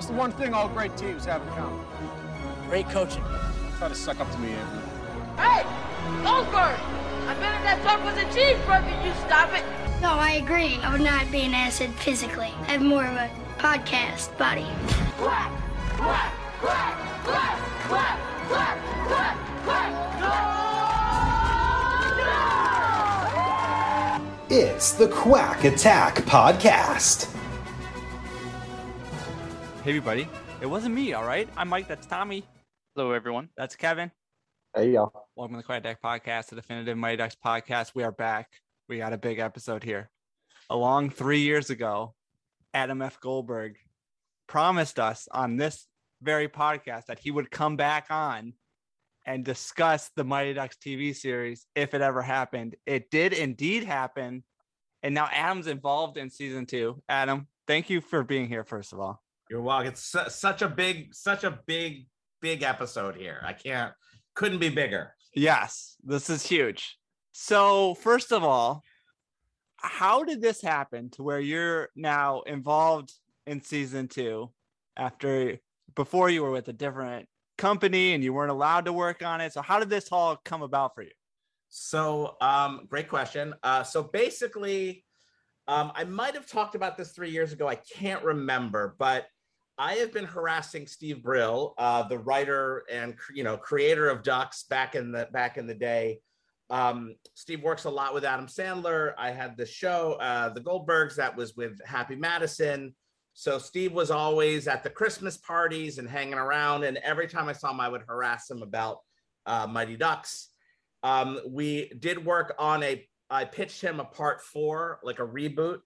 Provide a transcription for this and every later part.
That's the one thing all great teams have in common? Great coaching. Try to suck up to me, Anthony. Hey, Goldberg! I bet if that talk was a cheeseburger, you stop it. No, I agree. I would not be an asset physically. I have more of a podcast body. Quack, quack, quack, quack, quack, quack, quack, quack. No! No! It's the Quack Attack Podcast. Hey everybody, it wasn't me, all right? I'm Mike, that's Tommy. Hello, everyone. That's Kevin. Hey y'all. Welcome to the Quack Attack Podcast, the definitive Mighty Ducks podcast. We are back. We got a big episode here. Along three years ago, Adam F. Goldberg promised us on this very podcast that he would come back on and discuss the Mighty Ducks TV series if it ever happened. It did indeed happen. And now Adam's involved in season two. Adam, thank you for being here, first of all. You're welcome. It's su- such a big, such a big, big episode here. I can't, couldn't be bigger. Yes, this is huge. So, first of all, how did this happen to where you're now involved in season two after before you were with a different company and you weren't allowed to work on it? So, how did this all come about for you? So, um, great question. Uh, so basically, um, I might have talked about this three years ago. I can't remember, but I have been harassing Steve Brill, uh, the writer and you know creator of Ducks back in the back in the day. Um, Steve works a lot with Adam Sandler. I had the show, uh, The Goldbergs, that was with Happy Madison. So Steve was always at the Christmas parties and hanging around. And every time I saw him, I would harass him about uh, Mighty Ducks. Um, we did work on a. I pitched him a part four, like a reboot.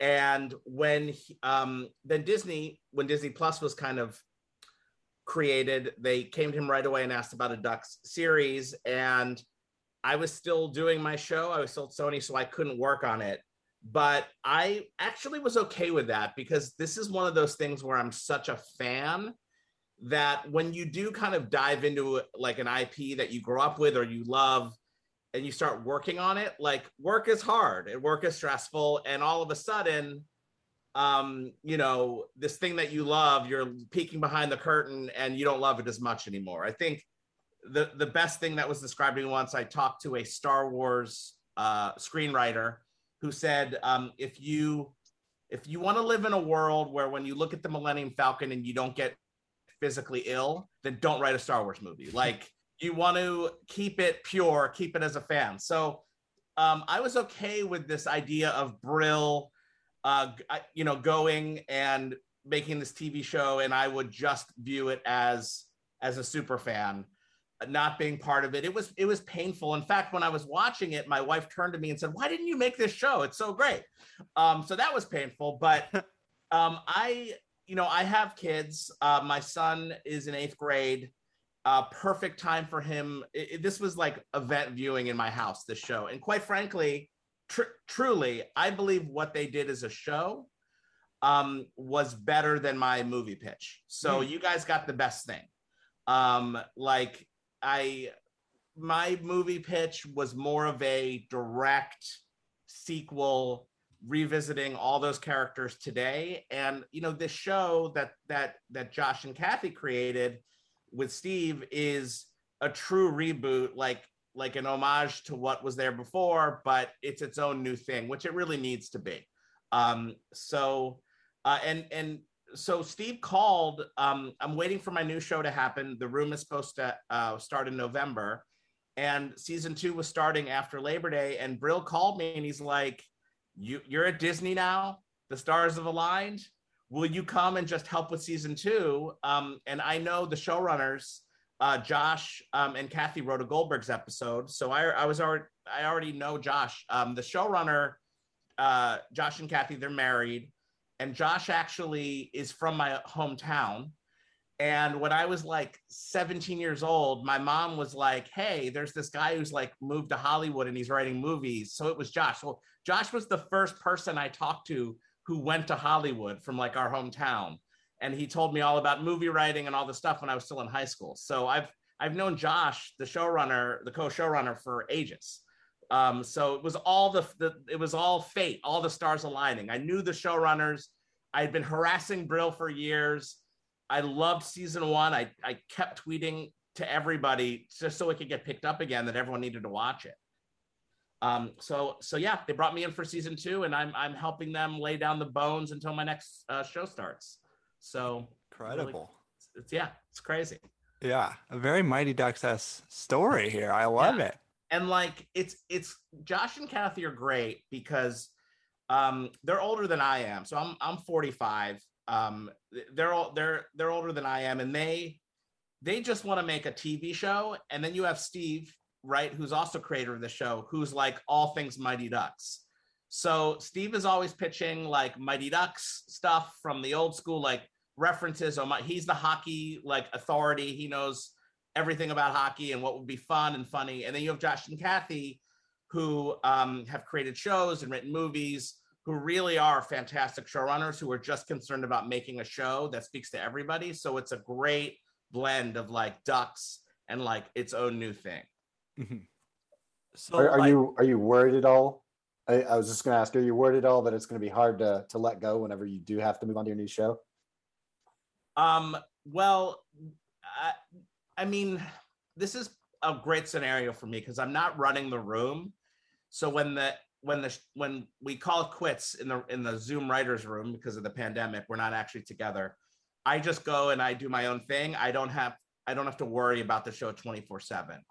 And when he, um, then Disney, when Disney Plus was kind of created, they came to him right away and asked about a Ducks series. And I was still doing my show. I was still at Sony, so I couldn't work on it. But I actually was okay with that because this is one of those things where I'm such a fan that when you do kind of dive into like an IP that you grow up with or you love and you start working on it, like work is hard and work is stressful. And all of a sudden, um, you know, this thing that you love, you're peeking behind the curtain and you don't love it as much anymore. I think the the best thing that was described to me once I talked to a Star Wars uh, screenwriter who said, um, if you if you want to live in a world where when you look at the Millennium Falcon and you don't get physically ill, then don't write a Star Wars movie. Like you want to keep it pure, keep it as a fan. So um, I was okay with this idea of Brill, uh, you know, going and making this TV show, and I would just view it as as a super fan not being part of it. It was it was painful. In fact when i was watching it my wife turned to me and said why didn't you make this show? It's so great. Um so that was painful but um i you know i have kids. Uh my son is in eighth grade uh perfect time for him. It, it, this was like event viewing in my house this show. And quite frankly tr- truly i believe what they did as a show um was better than my movie pitch. So mm. you guys got the best thing. Um like I my movie pitch was more of a direct sequel revisiting all those characters today. And you know this show that that that Josh and Kathy created with Steve is a true reboot like like an homage to what was there before but it's its own new thing which it really needs to be um so uh and and so Steve called. Um, I'm waiting for my new show to happen. The room is supposed to uh, start in November, and season two was starting after Labor Day. And Brill called me and he's like, "You you're at Disney now. The stars have aligned. Will you come and just help with season two? Um, and I know the showrunners, uh, Josh um, and Kathy wrote a Goldberg's episode, so I I was already I already know Josh. Um, the showrunner, uh, Josh and Kathy, they're married and Josh actually is from my hometown. And when I was like 17 years old, my mom was like, Hey, there's this guy who's like moved to Hollywood and he's writing movies. So it was Josh. Well, Josh was the first person I talked to who went to Hollywood from like our hometown. And he told me all about movie writing and all the stuff when I was still in high school. So I've I've known Josh, the showrunner, the co-showrunner for ages. Um, so it was all the, the it was all fate, all the stars aligning. I knew the showrunners. I had been harassing Brill for years. I loved season one. I, I kept tweeting to everybody just so it could get picked up again that everyone needed to watch it. Um, so so yeah, they brought me in for season two, and I'm I'm helping them lay down the bones until my next uh, show starts. So Incredible. really- it's, yeah, it's crazy. Yeah, a very Mighty Ducks ass story here. I love Yeah. it. and like it's it's Josh and Kathy are great because um they're older than I am. So I'm I'm 45. Um they're all they're they're older than I am and they they just want to make a TV show and then you have Steve, right, who's also creator of the show, who's like all things Mighty Ducks. So Steve is always pitching like Mighty Ducks stuff from the old school like references oh my he's the hockey like authority. He knows everything about hockey and what would be fun and funny. And then you have Josh and Kathy, who um, have created shows and written movies, who really are fantastic showrunners who are just concerned about making a show that speaks to everybody. So it's a great blend of like ducks and like its own new thing. Mhm. So Are, are like- you are you worried at all? I, I was just going to ask: Are you worried at all that it's going to be hard to to let go whenever you do have to move on to your new show? Um, well, I, I mean, this is a great scenario for me because I'm not running the room. So when the when the when we call quits in the in the Zoom writers room because of the pandemic, we're not actually together. I just go and I do my own thing. I don't have I don't have to worry about the show 24/7.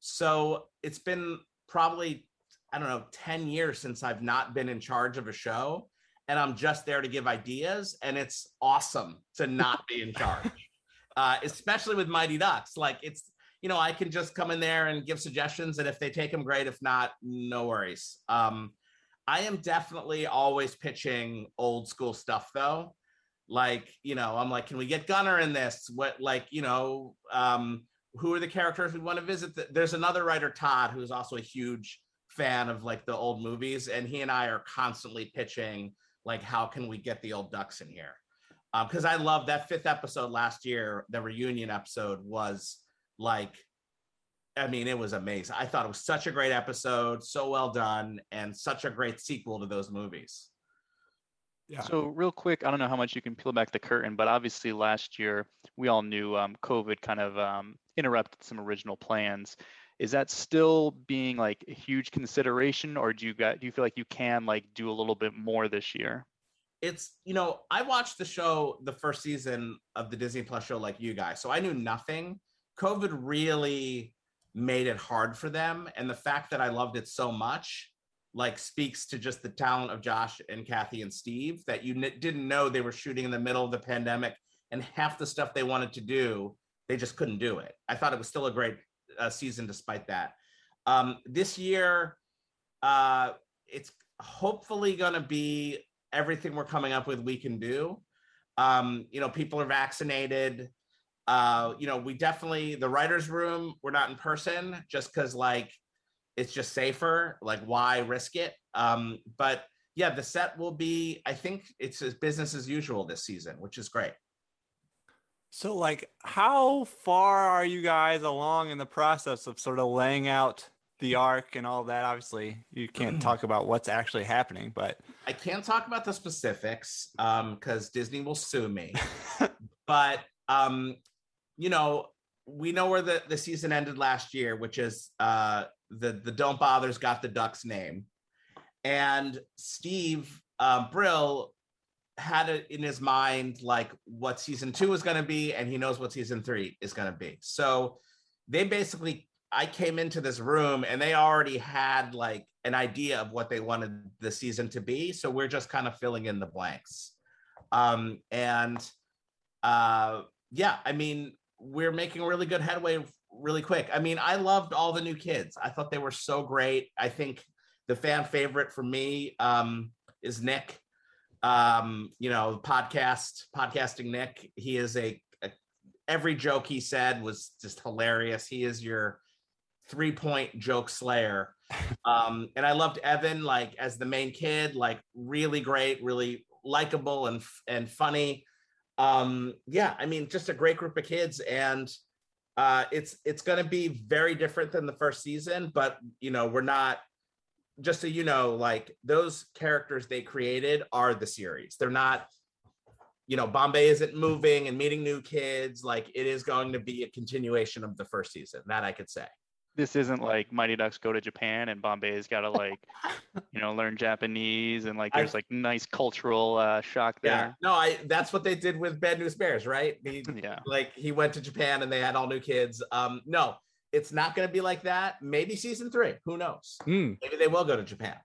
So it's been probably I don't know 10 years since I've not been in charge of a show and I'm just there to give ideas and it's awesome to not be in charge. uh, especially with Mighty Ducks. Like it's you know, I can just come in there and give suggestions and if they take them great if not no worries. Um I am definitely always pitching old school stuff though like you know i'm like can we get gunner in this what like you know um who are the characters we want to visit there's another writer todd who's also a huge fan of like the old movies and he and i are constantly pitching like how can we get the old ducks in here? Um, because i love that fifth episode last year the reunion episode was like i mean it was amazing. I thought it was such a great episode so well done and such a great sequel to those movies yeah. So real quick, I don't know how much you can peel back the curtain, but obviously last year we all knew um, COVID kind of um, interrupted some original plans. Is that still being like a huge consideration, or do you got do you feel like you can like do a little bit more this year? it's you know i watched the show the first season of the disney plus show like you guys so i knew nothing covid really made it hard for them and the fact that i loved it so much like speaks to just the talent of josh and kathy and steve that you n- didn't know they were shooting in the middle of the pandemic and half the stuff they wanted to do they just couldn't do it. I thought it was still a great uh, season despite that. Um, this year uh, it's hopefully going to be everything we're coming up with we can do. Um you know people are vaccinated. Uh you know we definitely the writers room we're not in person just because like it's just safer like why risk it um but yeah the set will be i think it's as business as usual this season which is great So, like, how far are you guys along in the process of sort of laying out the arc and all that? Obviously, you can't talk about what's actually happening, but I can't talk about the specifics um because Disney will sue me. but um, you know, we know where the, the season ended last year, which is uh the the Don't Bothers got the Ducks name. And Steve uh, Brill had it in his mind like what season two is going to be, and he knows what season three is going to be. So they basically, I came into this room and they already had like an idea of what they wanted the season to be. So we're just kind of filling in the blanks. Um, and uh, yeah, I mean, we're making really good headway really quick. I mean, I loved all the new kids. I thought they were so great. I think the fan favorite for me um, is Nick. um, you know, podcast podcasting Nick. He is a, a every joke he said was just hilarious. He is your three point joke slayer. Um, and I loved Evan like as the main kid, like really great, really likable and and funny. Um, yeah, I mean, just a great group of kids, and uh, it's it's going to be very different than the first season. But you know, we're not just so you know, like those characters they created are the series. They're not. You know, Bombay isn't moving and meeting new kids. Like it is going to be a continuation of the first season. That I could say this isn't like Mighty Ducks go to Japan and Bombay's got to like, you know, learn Japanese and like there's I, like nice cultural uh, shock there. Yeah, no, I that's what they did with Bad News Bears, right? He, yeah, like he went to Japan and they had all new kids. Um, no, it's not going to be like that. Maybe season three, who knows? Mm. Maybe they will go to Japan.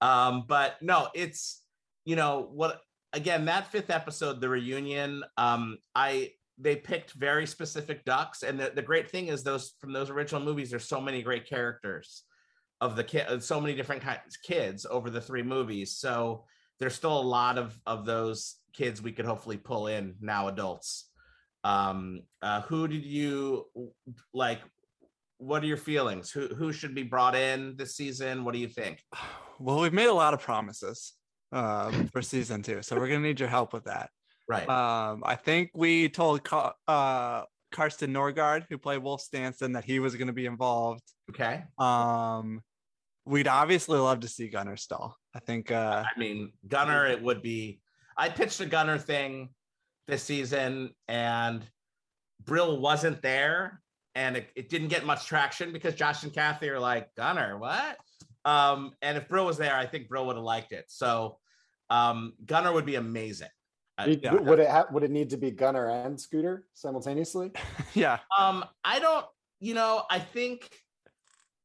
Um, but no, it's you know what? Again, that fifth episode, the reunion. Um, I they picked very specific ducks. And the, the great thing is those from those original movies there's so many great characters of the kid so many different kinds kids over the three movies. So there's still a lot of of those kids we could hopefully pull in now adults. Um uh who did you like what are your feelings? Who who should be brought in this season? What do you think? Well we've made a lot of promises uh, for season two so we're gonna need your help with that Right. Um, I think we told uh, Carsten Norgaard, who played Wolf Stansson, that he was going to be involved. Okay. Um, we'd obviously love to see Gunnar Stahl. I think. Uh, I mean, Gunnar, it would be. I pitched a Gunnar thing this season, and Brill wasn't there, and it, it didn't get much traction because Josh and Kathy are like Gunnar, what? Um, and if Brill was there, I think Brill would have liked it. So um, Gunnar would be amazing yeah. Would it ha- would it need to be Gunnar and Scooter simultaneously? yeah. Um, I don't. You know, I think,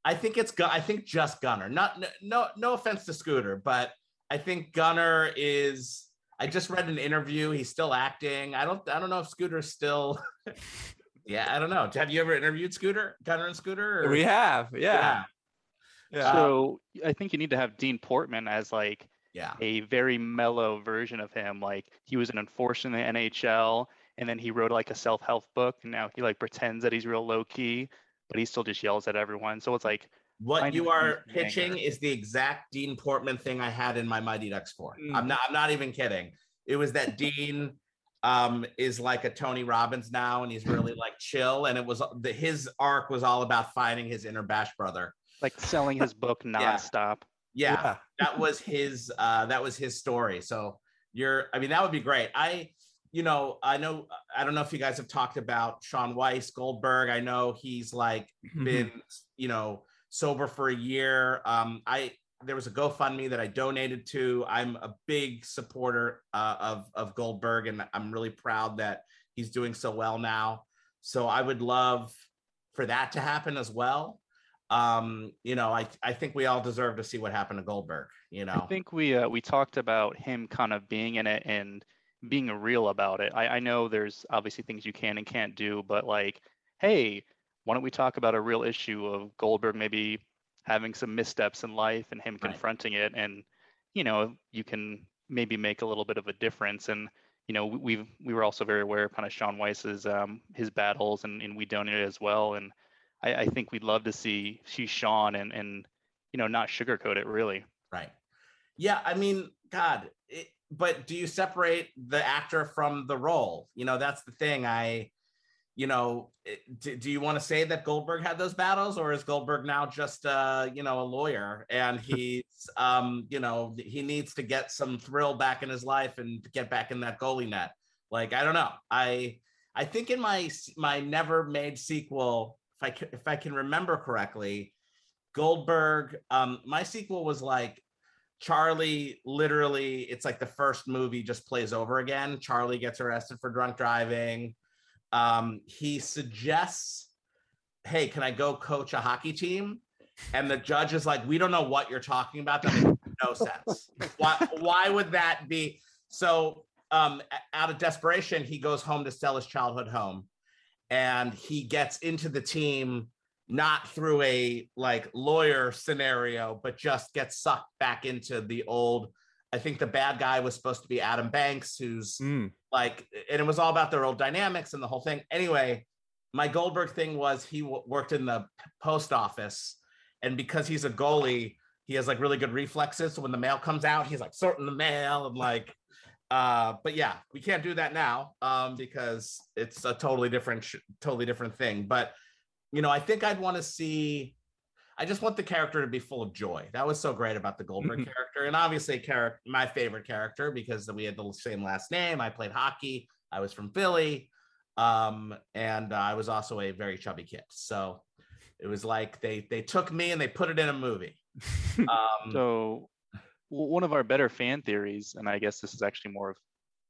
I think it's I think just Gunnar. Not no no offense to Scooter, but I think Gunnar is. I just read an interview. He's still acting. I don't. I don't know if Scooter's still. yeah, I don't know. Have you ever interviewed Scooter, Gunnar and Scooter? Or? We have. Yeah. yeah. yeah. So I think you need to have Dean Portman as like yeah. a very mellow version of him. Like he was an enforcer in the NHL, and then he wrote like a self-help book, and now he like pretends that he's real low key, but he still just yells at everyone. So it's like what you are pitching anger. is the exact Dean Portman thing I had in my Mighty Ducks 4. Mm. I'm not I'm not even kidding. It was that Dean um is like a Tony Robbins now and he's really like chill and it was the his arc was all about finding his inner bash brother. Like selling his book nonstop. Yeah, yeah. that was his uh that was his story. So you're I mean that would be great. I you know, I know I don't know if you guys have talked about Shaun Weiss Goldberg. I know he's like mm-hmm. been, you know, sober for a year. Um I there was a GoFundMe that I donated to. I'm a big supporter uh, of of Goldberg, and I'm really proud that he's doing so well now. So I would love for that to happen as well um you know i i think we all deserve to see what happened to goldberg you know? i think we uh, we talked about him kind of being in it and being real about it. I, I know there's obviously things you can and can't do but like hey why don't we talk about a real issue of goldberg maybe having some missteps in life and him confronting right. it? And you know you can maybe make a little bit of a difference. And you know we've we were also very aware of kind of shaun weiss's um his battles and, and we donated as well. And I, I think we'd love to see see Shaun and and you know not sugarcoat it really. Right. Yeah, I mean, God, it, but do you separate the actor from the role? You know, that's the thing. I, you know, do, do you want to say that Goldberg had those battles, or is Goldberg now just, uh, you know, a lawyer and he's, um, you know, he needs to get some thrill back in his life and get back in that goalie net? Like, I don't know. I, I think in my my never made sequel, I can, if I can remember correctly, Goldberg. Um, my sequel was like Charlie. Literally, it's like the first movie just plays over again. Charlie gets arrested for drunk driving. Um, he suggests, "Hey, can I go coach a hockey team?" And the judge is like, "We don't know what you're talking about. That makes no sense. Why? Why would that be?" So, um, out of desperation, he goes home to sell his childhood home and he gets into the team not through a like lawyer scenario but just gets sucked back into the old I think the bad guy was supposed to be Adam Banks, who's Mm. like, and it was all about their old dynamics and the whole thing. Anyway, my Goldberg thing was he w- worked in the post office, and because he's a goalie, he has like really good reflexes. So when the mail comes out, he's like sorting the mail and like, uh, but yeah, we can't do that now um, because it's a totally different, sh- totally different thing. But you know, I think I'd want to see. I just want the character to be full of joy. That was so great about the Goldberg Mhm. character, and obviously, character my favorite character because we had the same last name. I played hockey. I was from Philly, um, and I was also a very chubby kid. So it was like they they took me and they put it in a movie. Um, So, w- one of our better fan theories, and I guess this is actually more of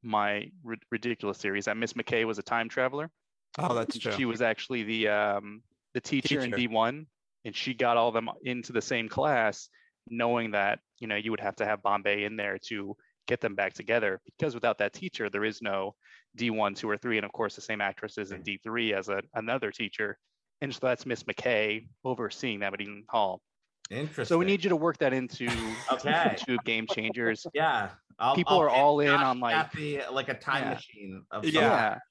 my ri- ridiculous theories, that Miss McKay was a time traveler. Oh, that's true. She was actually the um, the teacher, in D1, and she got all them into the same class, knowing that you know you would have to have Bombay in there to get them back together. Because without that teacher, there is no D1, two or three, and of course the same actress is in D3 as a, another teacher. And so that's Miss McKay overseeing that at Eden Hall. Interesting. So we need you to work that into Okay. into Game Changers. Yeah, I'll, People I'll are all in on, like- Kathy, uh, like a time Yeah. machine. Of Yeah. some Yeah. kind.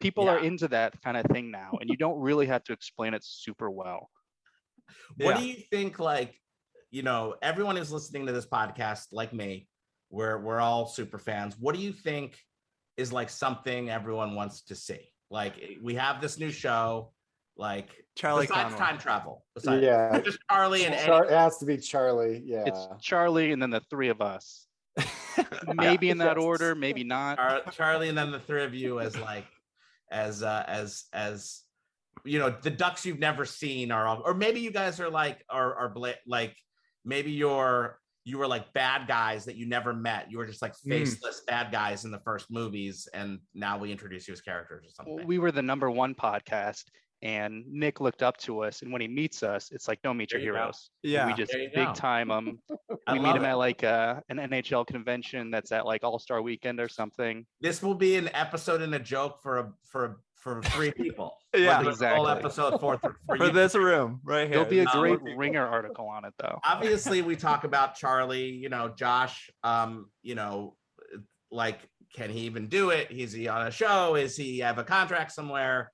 People are into that kind of thing now, and you don't really have to explain it super well. What Yeah. do you think? Like, you know, everyone who's listening to this podcast, like me, we're we're all super fans. What do you think is like something everyone wants to see? Like, we have this new show. Like, Charlie besides Conway. time travel, besides Yeah. just Charlie and Eddie. It has to be Charlie. Yeah. It's Charlie and then the three of us. Maybe in that Yes. order, maybe not. Char- Charlie and then the three of you as like as uh as as you know the ducks you've never seen are all or maybe you guys are like are are bla- like maybe you're you were like bad guys that you never met you were just like Mm. faceless bad guys in the first movies and now we introduce you as characters or something We were the number one podcast, and Nick looked up to us. And when he meets us, it's like, don't meet There your you go. heroes. Yeah. we just big go. time them. We meet him it. at like uh, an NHL convention that's at like All Star Weekend or something. this will be an episode and a joke for a for a, for three people Yeah. We'll a whole episode for, for, for For this room right here. There'll be a This great ringer article on it though. obviously we talk about charlie you know josh um you know like can he even do it is he on a show is he have a contract somewhere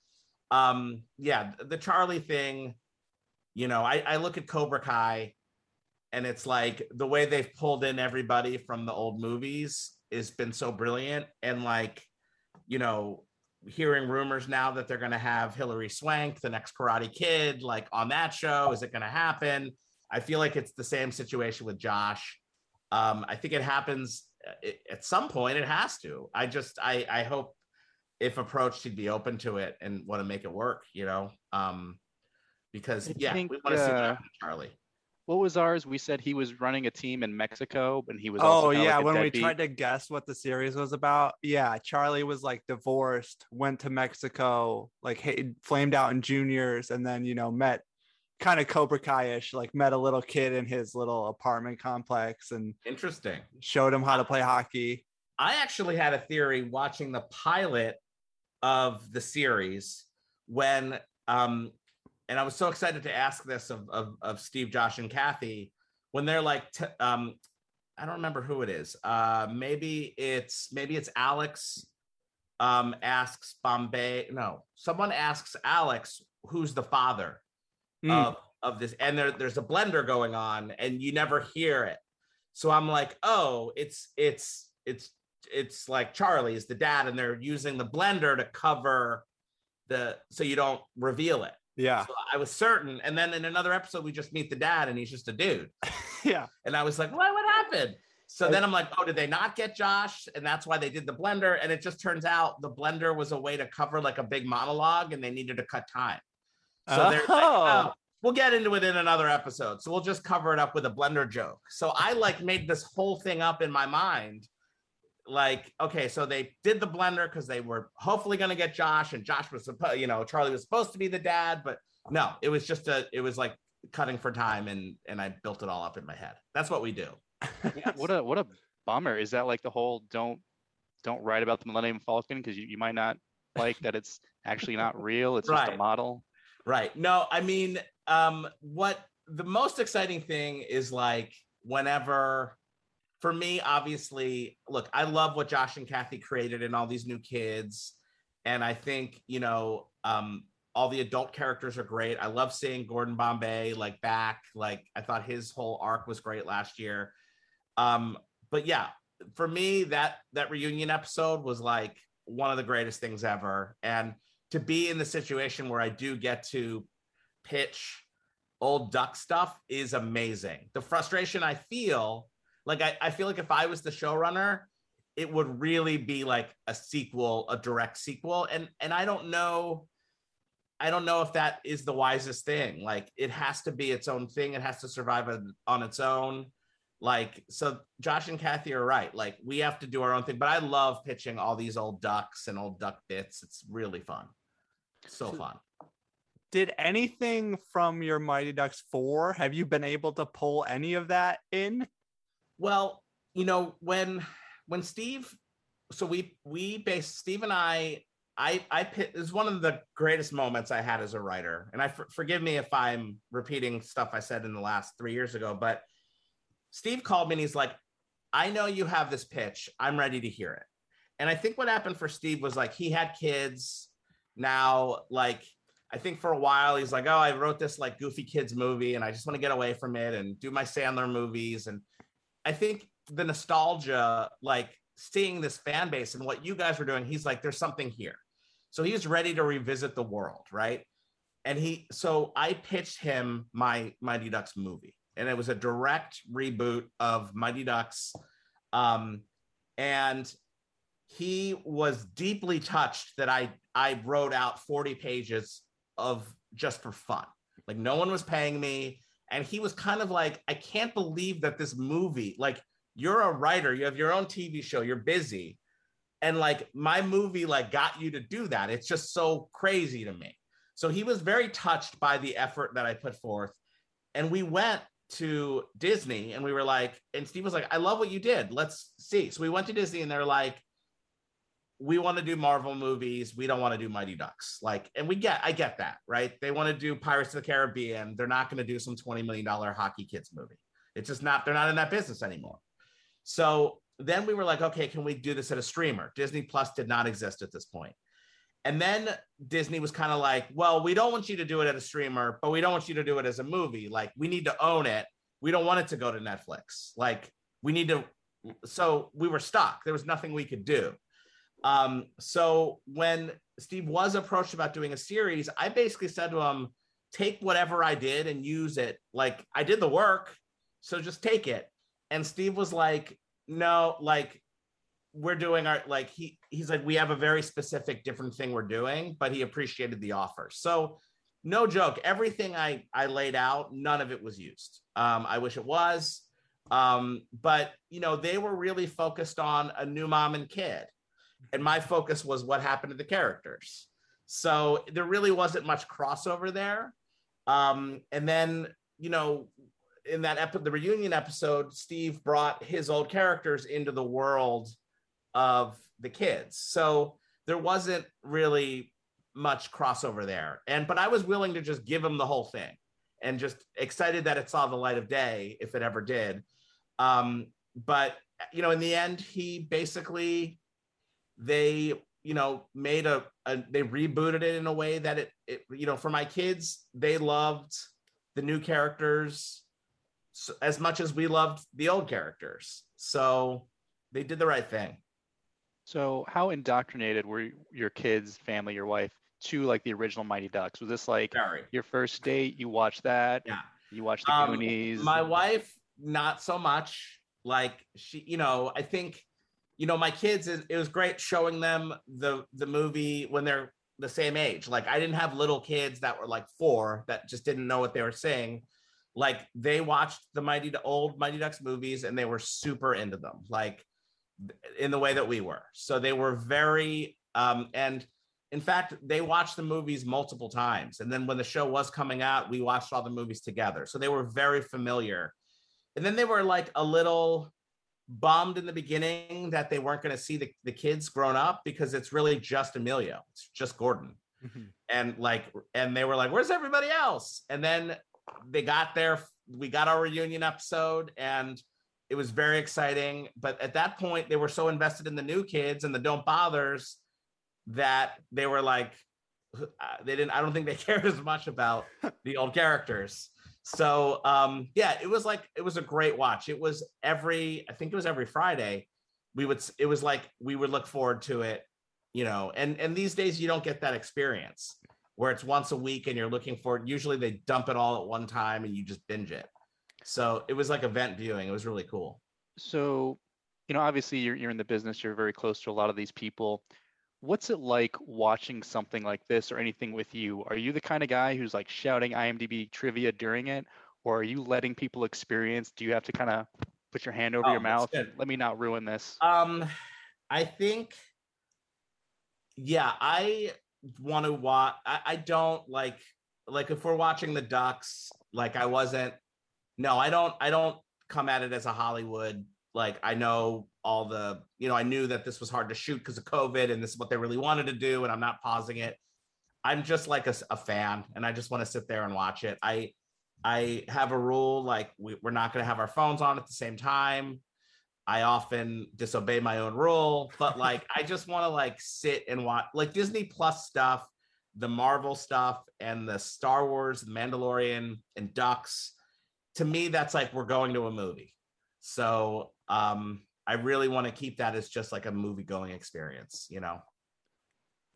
um yeah the charlie thing you know i i look at cobra kai and it's like the way they've pulled in everybody from the old movies has been so brilliant and like you know hearing rumors now that they're going to have Hilary Swank, the next Karate Kid, like on that show. Is it going to happen? I feel like it's the same situation with Josh. Um, I think it happens uh, at some point. It has to. I just, I, I hope if approached, he'd be open to it and want to make it work. You know, um, because I yeah, think, we want to see what uh, to Charlie. What was ours? We said he was running a team in Mexico, and he was. Oh also kinda yeah, like a when we deadbeat. tried to guess what the series was about, yeah, Charlie was like divorced, went to Mexico, like hey, flamed out in juniors, and then you know met kind of Cobra Kai-ish, like met a little kid in his little apartment complex and Interesting. showed him how to play hockey. I actually had a theory watching the pilot of the series when um and I was so excited to ask this of of, of Steve, Josh, and Kathy when they're like t- um I don't remember who it is. Uh maybe it's maybe it's Alex um asks Bombay no someone asks Alex who's the father Mm. of of this and there, there's a blender going on and you never hear it so i'm like oh it's it's it's it's like charlie's the dad and they're using the blender to cover the so you don't reveal it Yeah, so i was certain and then in another episode we just meet the dad and he's just a dude yeah, and i was like what what happened so then i'm like oh did they not get josh and that's why they did the blender and it just turns out the blender was a way to cover like a big monologue and they needed to cut time so they're like, Oh. oh, we'll get into it in another episode. So we'll just cover it up with a blender joke. So I like made this whole thing up in my mind. Like, okay, so they did the blender because they were hopefully going to get Josh, and Josh was supposed, you know, Charlie was supposed to be the dad, but no, it was just a, it was like cutting for time, and and I built it all up in my head. That's what we do. What a what a bummer. Is that like the whole don't don't write about the Millennium Falcon because you, you might not like that it's actually not real. It's just a model. Right. No, I mean, um, what the most exciting thing is like whenever for me, obviously, look, I love what Josh and Kathy created and all these new kids. And I think, you know, um, all the adult characters are great. I love seeing Gordon Bombay like back. Like I thought his whole arc was great last year. Um, but yeah, for me, that that reunion episode was like one of the greatest things ever. And to be in the situation where I do get to pitch old duck stuff is amazing. The frustration I feel, like I, I feel like if I was the showrunner, it would really be like a sequel, a direct sequel. And and I don't know, I don't know if that is the wisest thing. Like it has to be its own thing. It has to survive on, on its own. Like so, Josh and Kathy are right. Like we have to do our own thing. But I love pitching all these old ducks and old duck bits. It's really fun. So fun. Did anything from your Mighty Ducks 4 have you been able to pull any of that in? Well, you know, when when Steve so we we based Steve and I I I is one of the greatest moments I had as a writer. And I for, forgive me if I'm repeating stuff I said in the last 3 years ago, but Steve called me and he's like, "I know you have this pitch. I'm ready to hear it." And I think what happened for Steve was like he had kids now like I think for a while he's like, oh, I wrote this like goofy kids movie and I just want to get away from it and do my Sandler movies. And I think the nostalgia, like seeing this fan base and what you guys were doing, he's like, there's something here. So he was ready to revisit the world, right? And he, so I pitched him my Mighty Ducks movie, and it was a direct reboot of Mighty Ducks. Um, and he was deeply touched that I I wrote out 40 pages of just for fun. Like no one was paying me. And he was kind of like, I can't believe that this movie, like you're a writer, you have your own TV show, you're busy. And like my movie, like got you to do that. It's just so crazy to me. So he was very touched by the effort that I put forth. And we went to Disney and we were like, and Steve was like, I love what you did. Let's see. So we went to Disney and they're like, we want to do Marvel movies. We don't want to do Mighty Ducks. Like, and we get, I get that, right? They want to do Pirates of the Caribbean. They're not going to do some $20 million hockey kids movie. It's just not, they're not in that business anymore. So then we were like, okay, can we do this at a streamer? Disney Plus did not exist at this point. And then Disney was kind of like, well, we don't want you to do it at a streamer, but we don't want you to do it as a movie. Like, we need to own it. We don't want it to go to Netflix. Like, we need to. So we were stuck. There was nothing we could do. Um, so when Steve was approached about doing a series, I basically said to him, take whatever I did and use it. Like I did the work, so just take it. And Steve was like, no, like we're doing our like he he's like we have a very specific different thing we're doing, but he appreciated the offer. So no joke, everything I I laid out, none of it was used. Um, I wish it was. Um, but you know, they were really focused on a new mom and kid and my focus was what happened to the characters. So there really wasn't much crossover there. Um, and then, you know, in that episode, the reunion episode, Steve brought his old characters into the world of the kids. So there wasn't really much crossover there. And but I was willing to just give him the whole thing and just excited that it saw the light of day if it ever did. Um, but you know, in the end, he basically they you know made a, a, they rebooted it in a way that it, it you know for my kids they loved the new characters as much as we loved the old characters. So they did the right thing. So how indoctrinated were your kids family your wife to like the original mighty ducks? Was this like Very. your first date? You watched that? Yeah. You watched the um, goonies my wife not so much. Like she you know i think you know, my kids, it was great showing them the the movie when they're the same age. Like I didn't have little kids that were like four that just didn't know what they were saying. Like they watched the Mighty old Mighty Ducks movies and they were super into them, like in the way that we were. So they were very um and in fact, they watched the movies multiple times. And then when the show was coming out, we watched all the movies together. So they were very familiar. And then they were like a little bummed in the beginning that they weren't going to see the, the kids grown up because it's really just Emilio. It's just Gordon. Mm-hmm. And like, and they were like, where's everybody else? And then they got there. We got our reunion episode and it was very exciting. But at that point, they were so invested in the new kids and the don't bothers that they were like, uh, they didn't. I don't think they cared as much about the old characters. So um, yeah, it was like it was a great watch. It was every I think it was every Friday. We would it was like we would look forward to it, you know. And and these days you don't get that experience where it's once a week and you're looking for it. Usually they dump it all at one time and you just binge it. So it was like event viewing. It was really cool. So, you know, obviously you're you're in the business, you're very close to a lot of these people. What's it like watching something like this or anything with you? Are you the kind of guy who's like shouting IMDb trivia during it, or are you letting people experience? Do you have to kind of put your hand over Oh, your mouth? Let me not ruin this. Um, I think, yeah, I want to watch. I, I don't like like if we're watching the Ducks. Like I wasn't. No, I don't. I don't come at it as a Hollywood. Like I know all the. You know, I knew that this was hard to shoot because of COVID, and this is what they really wanted to do, and I'm not pausing it. I'm just like a fan, and I just want to sit there and watch it. I I have a rule like we, we're not going to have our phones on at the same time. I often disobey my own rule, but like I just want to like sit and watch like Disney Plus stuff, the Marvel stuff, and the Star Wars, the Mandalorian, and Ducks. To me, that's like we're going to a movie. So um I really want to keep that as just like a movie going experience, you know.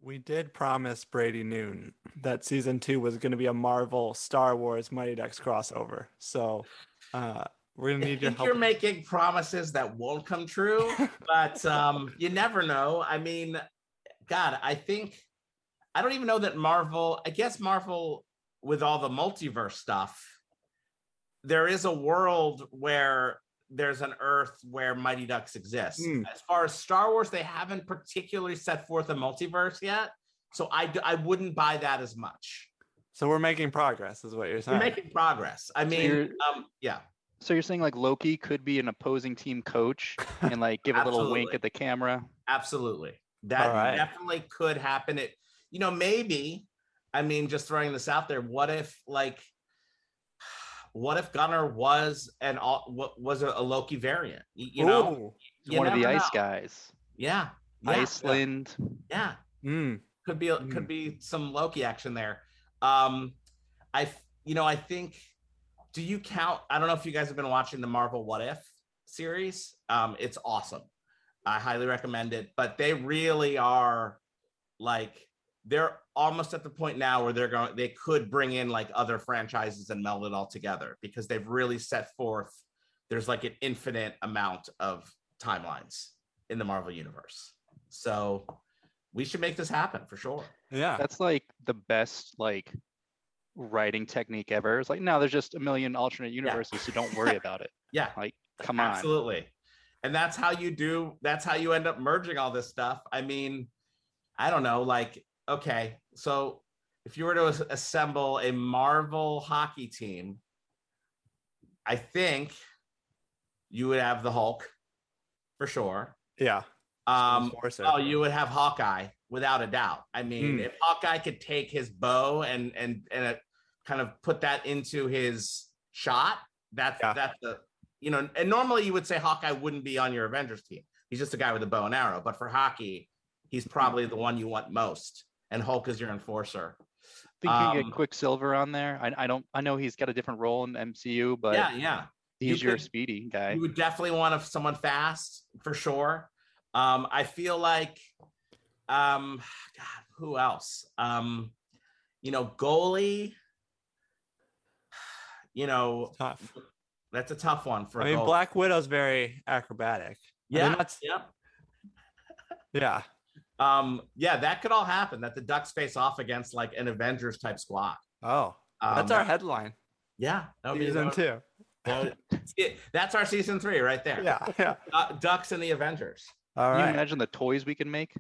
We did promise Brady Noon that season two was going to be a Marvel Star Wars Mighty Ducks crossover. So uh, we're going to I need your think help. you're making promises that won't come true, but um, you never know. I mean, God, I think I don't even know that Marvel. I guess Marvel, with all the multiverse stuff, there is a world where there's an Earth where Mighty Ducks exist. Hmm. As far as Star Wars, they haven't particularly set forth a multiverse yet, so I I wouldn't buy that as much. so we're making progress, is what you're saying. We're making progress. I mean, you're- um, yeah. So you're saying like Loki could be an opposing team coach and like give a little wink at the camera? Absolutely. That All right. definitely could happen. It, you know, maybe, I mean, just throwing this out there, what if like what if Gunnar was an all what was a, a Loki variant? You, you know, Ooh. He's You one of the never ice know. guys. Yeah. yeah, Iceland. Yeah. Mm. Could be a- Mm. could be some Loki action there. Um I f- you know, I think do you count I don't know if you guys have been watching the Marvel What If series. Um it's awesome. I highly recommend it, but they really are like they're almost at the point now where they're going they could bring in like other franchises and meld it all together because they've really set forth there's like an infinite amount of timelines in the Marvel universe. So we should make this happen for sure. Yeah. That's like the best like writing technique ever. It's like no, there's just a million alternate universes, so don't worry about it. Yeah, Like, come on. absolutely. And that's how you do that's how you end up merging all this stuff. I mean, I don't know, like okay, so if you were to assemble a Marvel hockey team, I think you would have the Hulk for sure. Yeah. Um, oh, you would have Hawkeye without a doubt. I mean, Hmm. if Hawkeye could take his bow and and and uh kind of put that into his shot, that's Yeah. that's the you know. And normally you would say Hawkeye wouldn't be on your Avengers team. He's just a guy with a bow and arrow. But for hockey, he's probably the one you want most. And Hulk is your enforcer. I think you Um, get Quicksilver on there. I, I don't. I know he's got a different role in MCU, but yeah, yeah. he's you your could- speedy guy. You would definitely want to, someone fast for sure. Um, I feel like, um, God, who else? Um, you know, goalie. You know, Tough. that's a tough one for. I a mean, goalie. Black Widow's very acrobatic. I mean, Yeah, that's- yeah, Yeah. Um, yeah. That could all happen. That the Ducks face off against like an Avengers type squad. Oh, Um, that's our headline. Yeah, that would be Season the- two. that would- it- that's our season three right there. Yeah. Yeah. Uh, Ducks and the Avengers. All Can you imagine the toys we can make?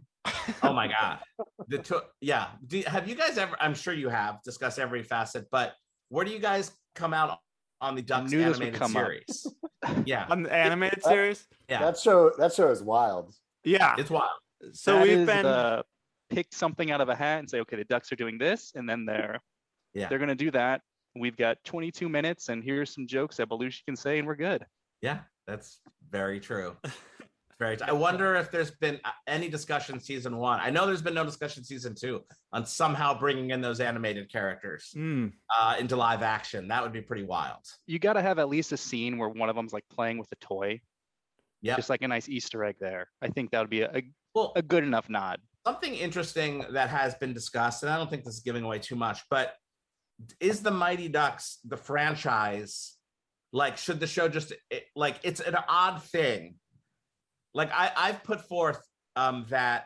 Oh my god. The to- yeah. Do, have you guys ever? I'm sure you have discussed every facet, but where do you guys come out on the Ducks knew this would animated come series? yeah, On the animated series? yeah. That show that show is wild. Yeah. it's wild. So That we've been the pick something out of a hat and say, okay, the Ducks are doing this, and then they're Yeah. they're gonna do that. We've got 22 minutes, and here's some jokes that Belushi can say, and we're good. Yeah, That's very true. Very. I wonder if there's been uh, any discussion season one. I know there's been no discussion season two on somehow bringing in those animated characters Mm. uh, into live action. That would be pretty wild. You got to have at least a scene where one of them's like playing with a toy. Yeah. Just like a nice Easter egg there. I think that would be a, a, Well, a good enough nod. something interesting that has been discussed, and I don't think this is giving away too much, but is the Mighty Ducks the franchise? Like, should the show just it, like it's an odd thing? Like, I, I've put forth um, that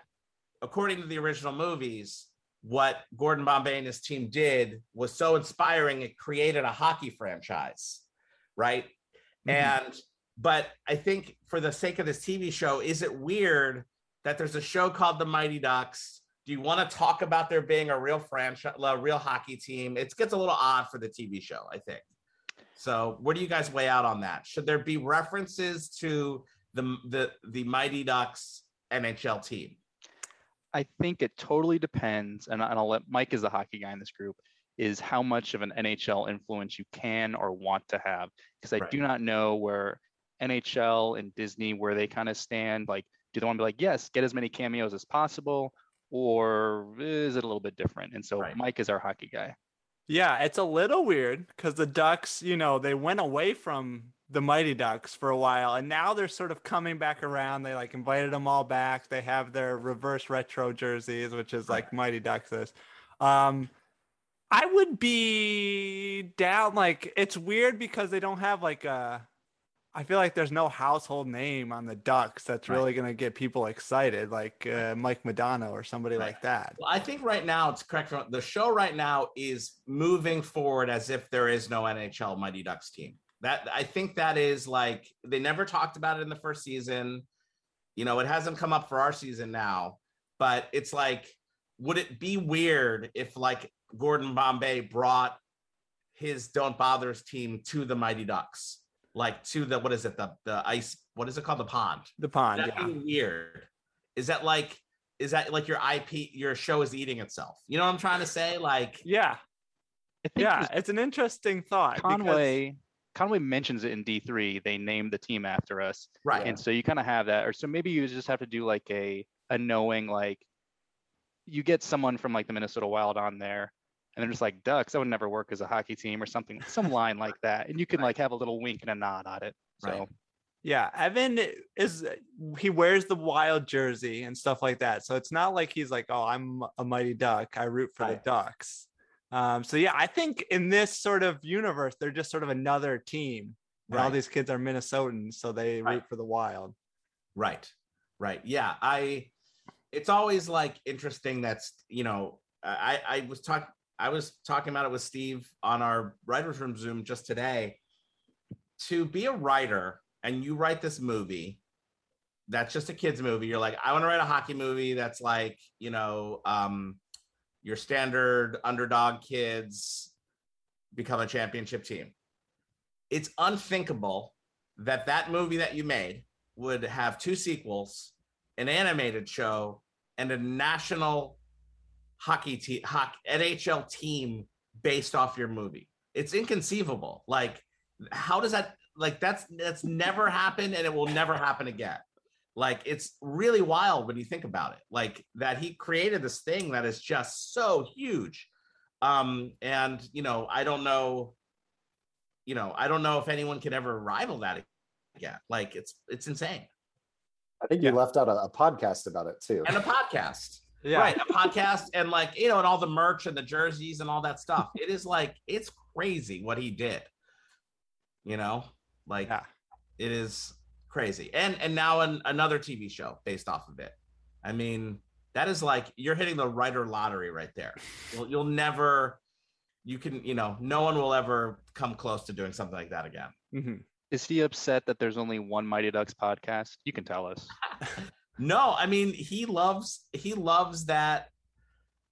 according to the original movies, what Gordon Bombay and his team did was so inspiring, it created a hockey franchise, right? And but I think for the sake of this TV show, is it weird that there's a show called The Mighty Ducks? Do you want to talk about there being a real franchise, a real hockey team? It gets a little odd for the TV show, I think. So, where do you guys weigh out on that? Should there be references to the the the Mighty Ducks NHL team? I think it totally depends, and, and I'll let Mike is the hockey guy in this group, is how much of an NHL influence you can or want to have. Because I do not know where NHL and Disney where they kind of stand. Like, do want to be like, yes, get as many cameos as possible, or is it a little bit different? And so Right. Mike is our hockey guy. Yeah, it's a little weird because the Ducks, you know, they went away from the Mighty Ducks for a while and now they're sort of coming back around. They like invited them all back. They have their reverse retro jerseys, which is like Mighty Ducks is. Um I would be down like it's weird because they don't have like a I feel like there's no household name on the Ducks that's Right. really going to get people excited like uh, Mike Modano or somebody Right. like that. Well, I think right now it's correct. The show right now is moving forward as if there is no NHL Mighty Ducks team. That I think that is like they never talked about it in the first season. You know, it hasn't come up for our season now, but it's like, would it be weird if like Gordon Bombay brought his Don't Bother's team to the Mighty Ducks, like to the what is it the the ice what is it called the pond? The pond, That'd yeah. weird. Is that like is that like your IP your show is eating itself? You know what I'm trying to say? Like Yeah. I think Yeah, there's- it's an interesting thought. because- Conway Conway mentions it in D3. They named the team after us. right. And so you kind of have that, or so maybe you just have to do like a a knowing like you get someone from like the Minnesota Wild on there, and they're just like ducks. That would never work as a hockey team or something, some line like that, and you can like have a little wink and a nod at it. So Right. Yeah, Evan is he wears the wild jersey and stuff like that. So it's not like he's like, "Oh, I'm a mighty duck. I root for Right. the Ducks." Um, so yeah, I think in this sort of universe, they're just sort of another team. And all Right. these kids are Minnesotans, so they Right. root for the Wild. Right. Right. Yeah. I it's always like interesting that's you know, I I was talking I was talking about it with Steve on our writers room Zoom just today. To be a writer and you write this movie that's just a kids movie, you're like, I want to write a hockey movie that's like, you know, um your standard underdog kids become a championship team. It's unthinkable that that movie that you made would have two sequels, an animated show, and a national hockey team, hockey, NHL team based off your movie. It's inconceivable. Like, how does that? Like, that's that's never happened, and it will never happen again. Like, it's really wild when you think about it. Like that he created this thing that is just so huge. Um, and you know, I don't know. You know, I don't know if anyone can ever rival that again. Like, it's it's insane. I think you left out a, a podcast about it too. and a podcast. Yeah. Right, a podcast and like you know, and all the merch and the jerseys and all that stuff. It is like it's crazy what he did. You know, like Yeah. it is crazy. And and now an, another TV show based off of it. I mean, that is like you're hitting the writer lottery right there. You'll, you'll never, you can, you know, no one will ever come close to doing something like that again. Mhm. is he upset that there's only one Mighty Ducks podcast? You can tell us. No, I mean he loves he loves that.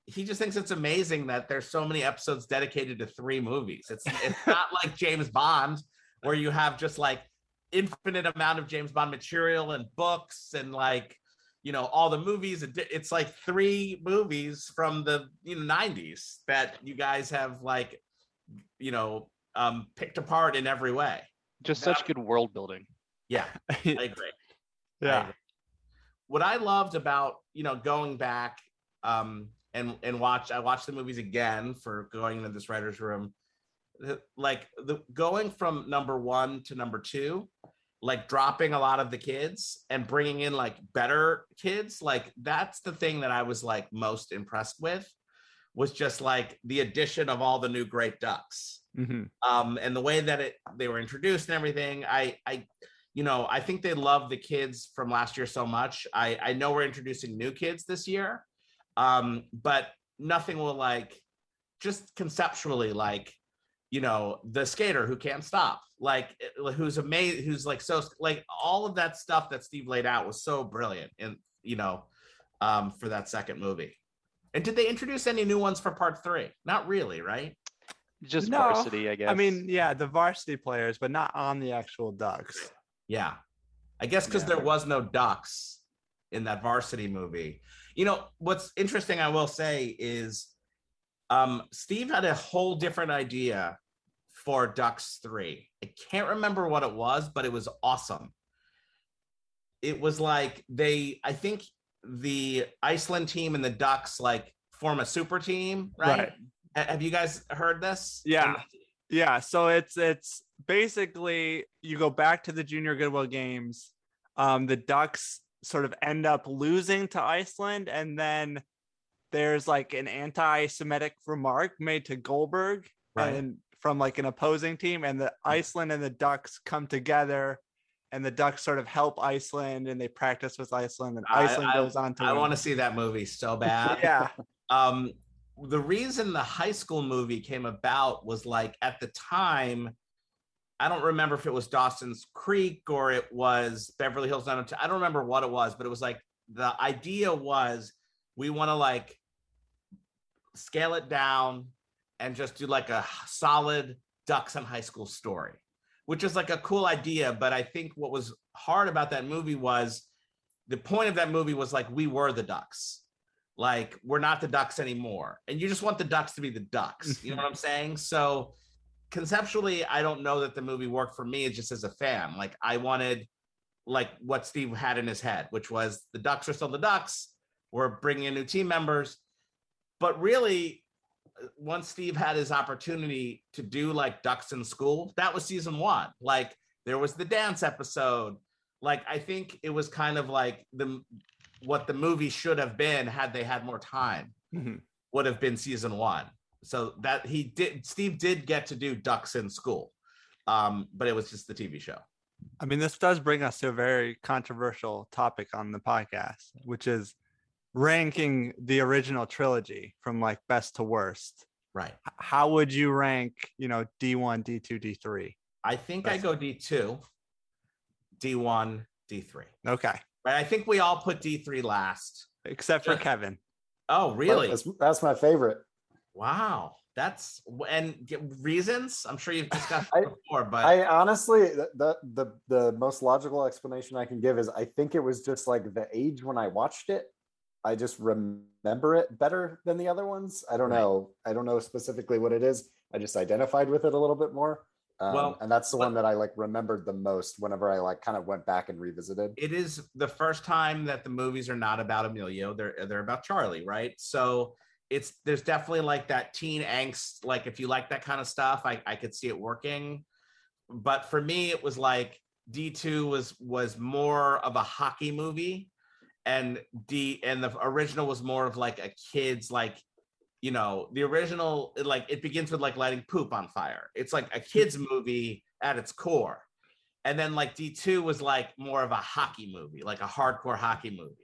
He just thinks it's amazing that there's so many episodes dedicated to three movies. It's it's not like James Bond where you have just like infinite amount of James Bond material and books and like you know all the movies. It's like three movies from the you know 90s that you guys have like you know um picked apart in every way. Just such good world building. Yeah, I agree. I yeah. agree. What I loved about you know going back um, and and watch I watched the movies again for going into this writers' room. Like the going from number one to number two, like dropping a lot of the kids and bringing in like better kids. Like that's the thing that I was like most impressed with. Was just like the addition of all the new great ducks Mhm. um, and the way that it they were introduced and everything. I, I, you know, I think they love the kids from last year so much. I, I know we're introducing new kids this year, um, but nothing will like, just conceptually, like, you know, the skater who can't stop, like, eh, who's amazing, who's like so, like, all of that stuff that Steve laid out was so brilliant, and you know, um, for that second movie. And did they introduce any new ones for part three? Not really, right? Just No, varsity, I guess. I mean, yeah, the varsity players, but not on the actual Ducks. Yeah. I guess because Yeah. there was no ducks in that varsity movie. You know, what's interesting, I will say, is um, Steve had a whole different idea for Ducks 3. I can't remember what it was, but it was awesome. It was like they, I think the Iceland team and the Ducks like form a super team, right? Right. Have you guys heard this? Yeah. Yeah, so it's it's basically you go back to the Junior Goodwill games. Um, the Ducks sort of end up losing to Iceland, and then there's like an anti-Semitic remark made to Goldberg Right. and from like an opposing team, and the Iceland and the Ducks come together, and the Ducks sort of help Iceland, and they practice with Iceland, and Iceland I- goes on to I want to see that movie so bad. yeah, um the reason the high school movie came about was like at the time i don't remember if it was dawson's creek or it was beverly hills 902 i don't remember what it was but it was like the idea was we want to like scale it down and just do like a solid ducks and high school story which is like a cool idea but i think what was hard about that movie was the point of that movie was like we were the ducks. Like we're not the ducks anymore and you just want the ducks to be the ducks you know what i'm saying? So conceptually i don't know that the movie worked for me just as a fan. Like i wanted like what steve had in his head which was the ducks are still the ducks. We're bringing in new team members. But really uh, once steve had his opportunity to do like ducks in school that was season one. Like there was the dance episode. Like i think it was kind of like the what the movie should have been had they had more time Mhm. would have been season one so that he did steve did get to do ducks in school um but it was just the tv show I mean, this does bring us to a very controversial topic on the podcast, which is ranking the original trilogy from like best to worst. right How would you rank, you know, D1, D2, D3? i think i go d2 d1 d3 Okay. but i think we all put d3 last Except for Just- Kevin. oh really That's, that's my favorite. Wow that's and reasons i'm sure you've discussed I- before but I honestly, the, the the most logical explanation I can give is I think it was just like the age when I watched it. I just remember it better than the other ones. I don't Right. know. I don't know specifically what it is. I just identified with it a little bit more. Um, Well, and that's the one that I like remembered the most whenever I like kind of went back and revisited. it is the first time that the movies are not about Emilio. They're they're about Charlie, right? So it's there's definitely like that teen angst. Like if you like that kind of stuff, I I could see it working. But for me, it was like D two was was more of a hockey movie, and D and the original was more of like a kids like. You know, the original, like it begins with like lighting poop on fire. It's like a kids movie at its core and then like D2 was like more of a hockey movie, like a hardcore hockey movie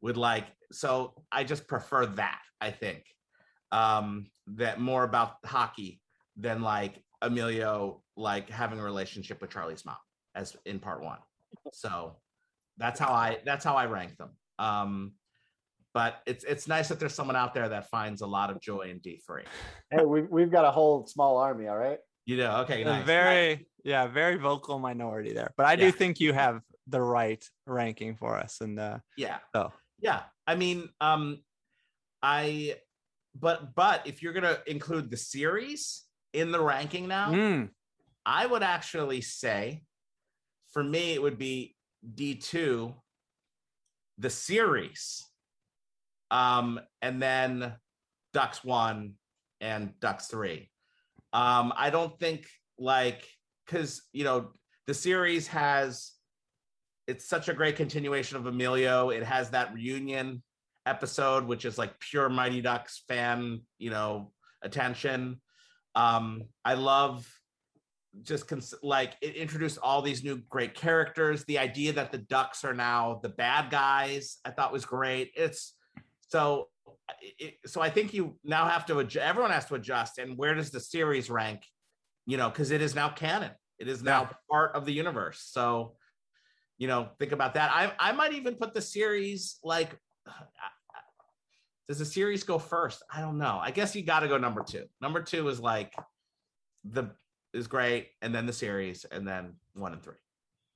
with like so I just prefer that, I think. Um that more about hockey than like Emilio like having a relationship with Charlie's mom as in part 1. So that's how I that's how I rank them. Um but it's it's nice that there's someone out there that finds a lot of joy in D3. Hey, we've we've got a whole small army. All right. You know, okay, nice. very, yeah, very vocal minority there. But I do think you have the right ranking for us. And uh, Yeah. so, Yeah. I mean, um, I, but, but if you're going to include the series in the ranking now, mm, I would actually say for me, it would be D2, the series, um, and then Ducks 1 and Ducks 3. Um, I don't think like because you know the series has it's such a great continuation of Emilio. It has that reunion episode, which is like pure Mighty Ducks fan, you know, attention. Um, I love just cons- like it introduced all these new great characters. The idea that the Ducks are now the bad guys, I thought was great. It's so it, so I think you now have to adjust, everyone has to adjust. And where does the series rank? You know, because it is now canon. It is now Yeah. part of the universe. So, you know, think about that. I I might even put the series like. Does the series go first? I don't know. I guess you got to go number two. Number two is like the is great, and then the series, and then one and three.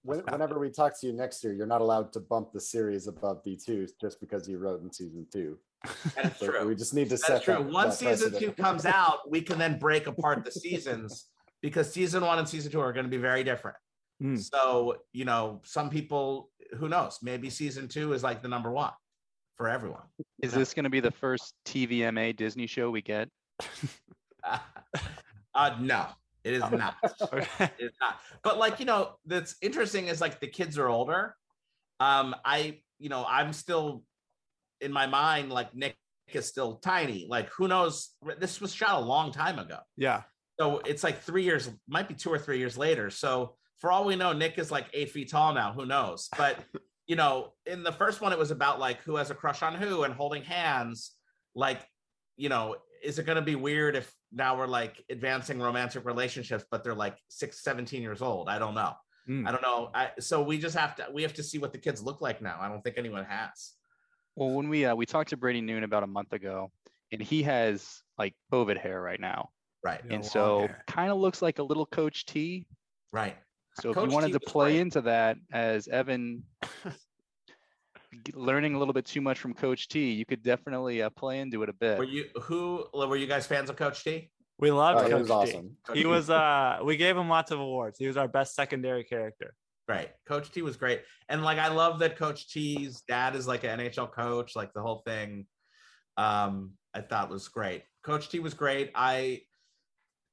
When, about whenever we talk to you next year, you're not allowed to bump the series above D2 just because you wrote in season two. That's So true. We just need to That's set true. that- Once that season precedent. two comes out, we can then break apart the seasons because season one and season two are going to be very different. Hmm. So, you know, some people, who knows, maybe season two is like the number one for everyone. Is this going to be the first TVMA Disney show we get? uh, no, it is not. Okay. It's not. But like, you know, that's interesting is like the kids are older. Um, I, you know, I'm still in my mind, like Nick is still tiny. Like, who knows? This was shot a long time ago. Yeah. So it's like three years, might be two or three years later. So for all we know, Nick is like eight feet tall now. Who knows? But you know, in the first one, it was about like who has a crush on who and holding hands. Like, you know, is it going to be weird if now we're like advancing romantic relationships, but they're like six, 17 years old? I don't know. Mm. I don't know. I, so we just have to, we have to see what the kids look like now. I don't think anyone has. Well, when we uh, we talked to Brady Noon about a month ago, and he has like COVID hair right now, Right. And so kind of looks like a little Coach T. Right. So if Coach you wanted T to play great. into that as Evan learning a little bit too much from Coach T, you could definitely uh, play into it a bit. Were you, who, were you guys fans of Coach T? We loved Oh, he Coach was T. awesome. Coach He T was uh we gave him lots of awards. He was our best secondary character. Right. Coach T was great. And like I love that Coach T's dad is like an NHL coach, like the whole thing. Um, I thought was great. Coach T was great. I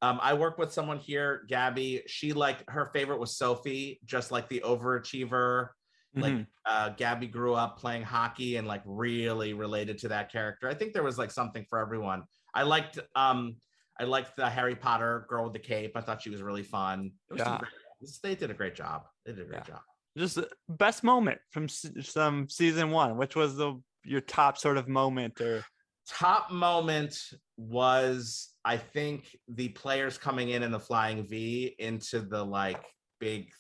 um I work with someone here, Gabby. She like her favorite was Sophie, just like the overachiever. Like Mhm. uh Gabby grew up playing hockey and like really related to that character. I think there was like something for everyone. I liked um I liked the Harry Potter girl with the cape. I thought she was really fun. Was Yeah. great- they did a great job. They did a great Yeah. job. just the best moment from some season one which was the your top sort of moment or top moment was I think the players coming in in the flying V into the like big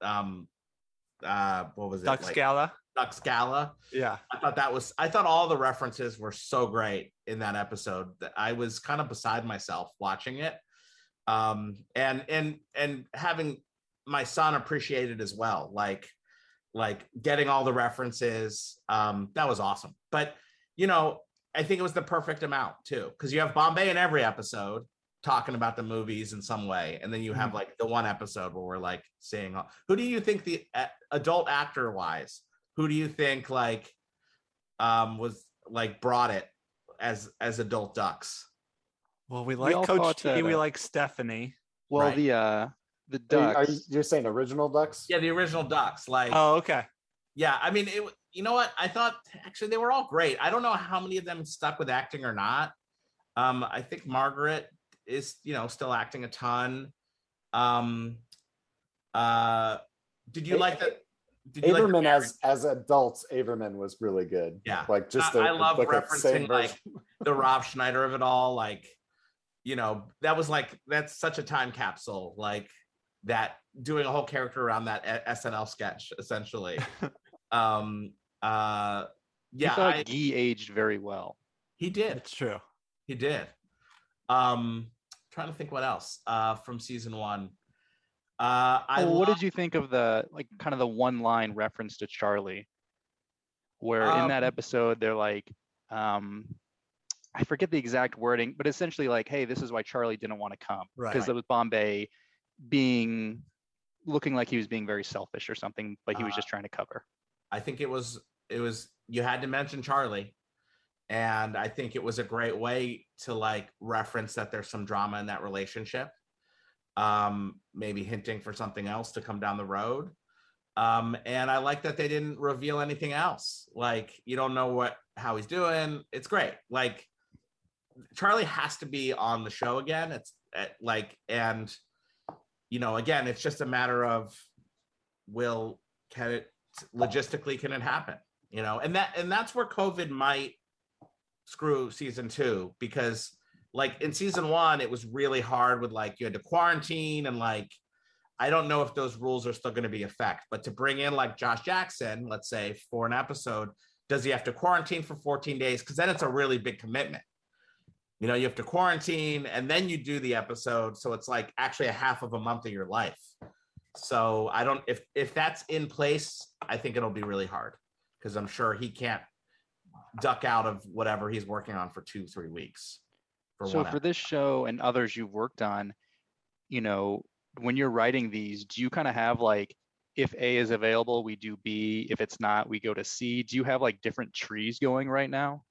um uh what was it duck like, scala Duck Scala. yeah I thought that was I thought all the references were so great in that episode that I was kind of beside myself watching it. Um and and and having my son appreciate it as well. Like like getting all the references. Um that was awesome. But you know, I think it was the perfect amount too cuz you have Bombay in every episode talking about the movies in some way and then you have like the one episode where we're like seeing all, who do you think the uh, adult actor wise who do you think like um was like brought it as as adult ducks well we We like all coach thought t that, we uh, like stephanie well, Right. the uh, the Are you, are Ducks. you you're saying original ducks? yeah the original ducks like oh okay yeah i mean it you know what i thought actually they were all great i don't know how many of them stuck with acting or not um i think margaret is you know still acting a ton um uh did you like that did you Averman Mary- as as adults, Averman was really good. Yeah. like just I- love like referencing, like, the Rob Schneider of it all. Like, you know, that was like that's such a time capsule. Like that doing a whole character around that SNL sketch, essentially. um. Uh. Yeah, I thought I, Guy aged very well. he did. it's true He did. Um. Trying to think what else. Uh, from season one. Uh, I Well, what love- did you think of the like kind of the one line reference to Charlie? Where in Um, that episode they're like, um, I forget the exact wording, but essentially like, hey, this is why Charlie didn't want to come Right. because it was Bombay being looking like he was being very selfish or something, but he was Uh, just trying to cover. I think it was it was you had to mention Charlie. And I think it was a great way to like reference that there's some drama in that relationship. Um, maybe hinting for something else to come down the road. Um, and I like that they didn't reveal anything else. Like you don't know what how he's doing. It's great. Like Charlie has to be on the show again. It's uh, like and you know, again, it's just a matter of will can it logistically can it happen? You know, and that and that's where COVID might screw season two because like in season one, it was really hard with like you had to quarantine and like I don't know if those rules are still going to be effect, but to bring in like Josh Jackson, let's say for an episode, does he have to quarantine for 14 days? Because then it's a really big commitment. You know, you have to quarantine and then you do the episode. So it's like actually a half of a month of your life. So I don't if if that's in place, I think it'll be really hard because I'm sure he can't duck out of whatever he's working on for two, three weeks. For so for this show and others you've worked on, you know, when you're writing these, do you kind of have like if A is available, we do B. If it's not, we go to C. Do you have like different trees going right now?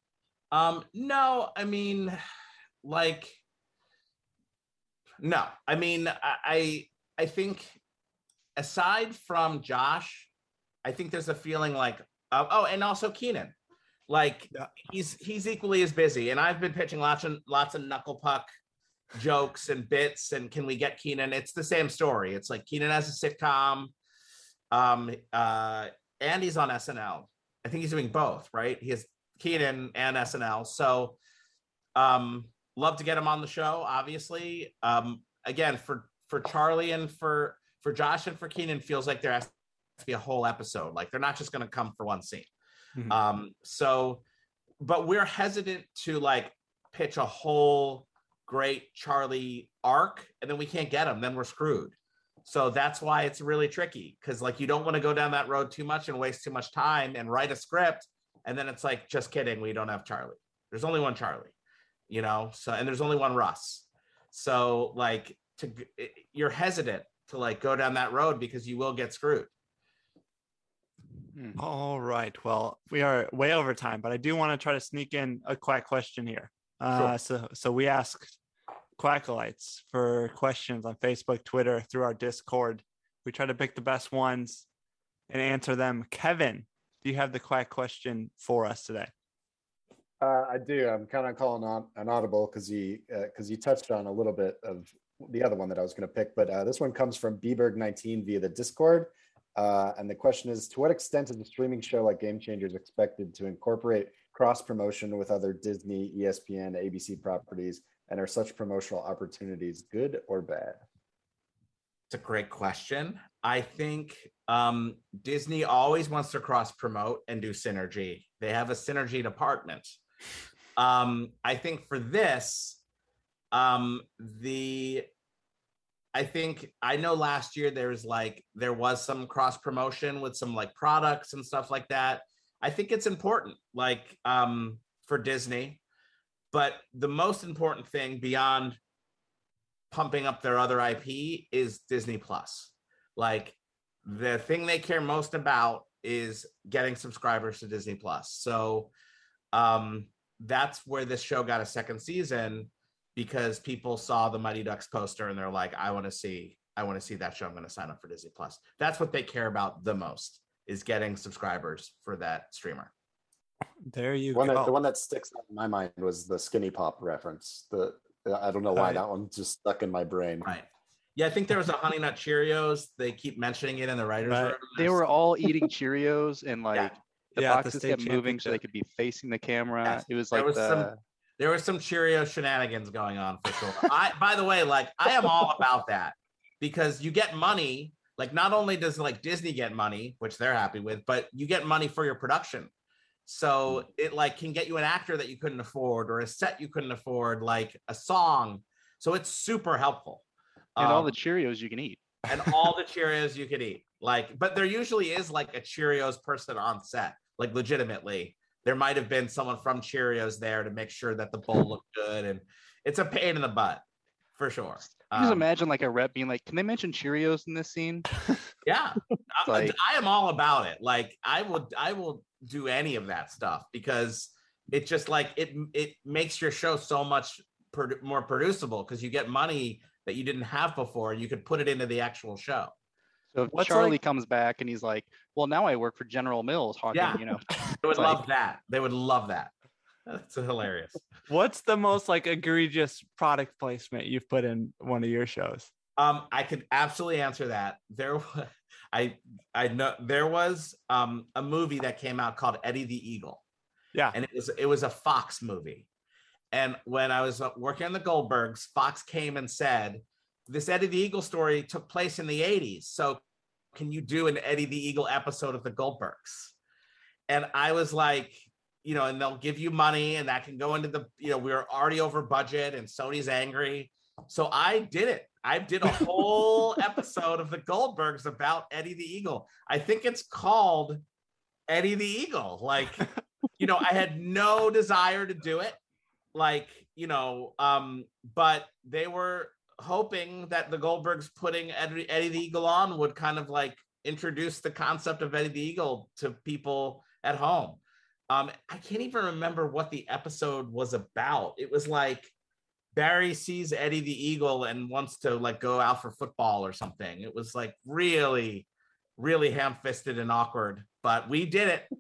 Um, no, I mean, like, no, I mean, I, I, I think aside from Josh, I think there's a feeling like, uh, oh, and also Kenan, like he's he's equally as busy, and I've been pitching lots and lots of knuckle puck jokes and bits, and can we get Kenan? It's the same story. It's like Kenan has a sitcom, um, uh, and he's on SNL. I think he's doing both, right? He has Kenan and SNL. So um love to get him on the show, obviously. Um again for for Charlie and for for Josh and for Kenan feels like there has to be a whole episode. Like they're not just gonna come for one scene. Mhm. Um so but we're hesitant to like pitch a whole great Charlie arc and then we can't get him, then we're screwed. So that's why it's really tricky because like you don't want to go down that road too much and waste too much time and write a script and then it's like just kidding we don't have charlie there's only one charlie you know so and there's only one russ so like to you're hesitant to like go down that road because you will get screwed Hmm. All right. Well, we are way over time, but I do want to try to sneak in a quack question here. Uh, So, so we asked Quackalites for questions on Facebook, Twitter, through our Discord. We try to pick the best ones and answer them. Kevin, do you have the quack question for us today? Uh, I do. I'm kind of calling on an audible because he because he touched on a little bit of the other one that I was going to pick, but uh, this one comes from Bberg19 via the Discord, uh, and the question is: To what extent is a streaming show like Game Changers expected to incorporate cross promotion with other Disney, ESPN, ABC properties, and are such promotional opportunities good or bad? it's a great question. I think um disney always wants to cross promote and do synergy. They have a synergy department. Um i think for this um the i think i know last year there was like there was some cross promotion with some like products and stuff like that. I think it's important like um for disney but the most important thing beyond pumping up their other ip is disney plus. Like the thing they care most about is getting subscribers to disney plus. So um that's where this show got a second season because people saw the Mighty Ducks poster and they're like, I want to see, I want to see that show. I'm going to sign up for Disney Plus. That's what they care about the most is getting subscribers for that streamer. There you One go. that, the one that sticks out in my mind was the Skinny Pop reference. The I don't know why Right. that one just stuck in my brain. Right. Yeah, I think there was a Honey Nut Cheerios. They keep mentioning it in the writers' Right. room. They were all eating Cheerios and like the Yeah, at the boxes kept moving so they could be facing the camera. Yes. It was There like was the some- there was some Cheerio shenanigans going on for sure. I, by the way, like I am all about that because you get money. Like not only does like Disney get money, which they're happy with, but you get money for your production. So it like can get you an actor that you couldn't afford, or a set you couldn't afford, like a song. So it's super helpful. and all Um, the Cheerios you can eat. and all the Cheerios you could eat. Like, but there usually is like a Cheerios person on set, like legitimately. There might have been someone from Cheerios there to make sure that the bowl looked good. And it's a pain in the butt for sure. You just Um, imagine like a rep being like, "Can they mention Cheerios in this scene?" Yeah, I, Like- I am all about it. Like I will, I will do any of that stuff because it just like it it makes your show so much produ- more producible because you get money that you didn't have before and you could put it into the actual show. So if What's Charlie like- comes back and he's like, "Well, now I work for General Mills, hawking, Yeah. you know." They would like- love that. They would love that. That's hilarious. What's the most like egregious product placement you've put in one of your shows? Um, I could absolutely answer that. There, wa- I I know there was um a movie that came out called Eddie the Eagle. Yeah. and it was it was a Fox movie. And when I was uh, working on the Goldbergs, Fox came and said, "This Eddie the Eagle story took place in the '80s, so can you do an Eddie the Eagle episode of the Goldbergs?" And I was like, you know, and they'll give you money, and that can go into the, you know, we are already over budget, and Sony's angry, so I did it. I did a whole episode of the Goldbergs about Eddie the Eagle. I think it's called Eddie the Eagle. Like, you know, I had no desire to do it. Like, you know, um, but they were hoping that the Goldbergs putting Eddie, Eddie the Eagle on would kind of like introduce the concept of Eddie the Eagle to people at home. Um, I can't even remember what the episode was about. It was like Barry sees Eddie the Eagle and wants to like go out for football or something. It was like really, really ham-fisted and awkward, but we did it.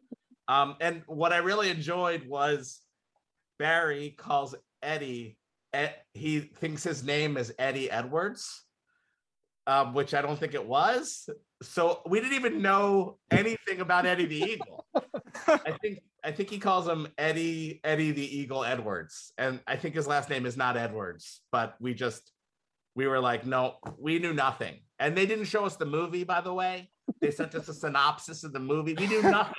Um, and what I really enjoyed was Barry calls Eddie. He thinks his name is Eddie Edwards, um, which I don't think it was. So we didn't even know anything about Eddie the Eagle. I think I think he calls him Eddie Eddie the Eagle Edwards, and I think his last name is not Edwards. But we just we were like, no, we knew nothing, and they didn't show us the movie. By the way, they sent us a synopsis of the movie. We knew nothing.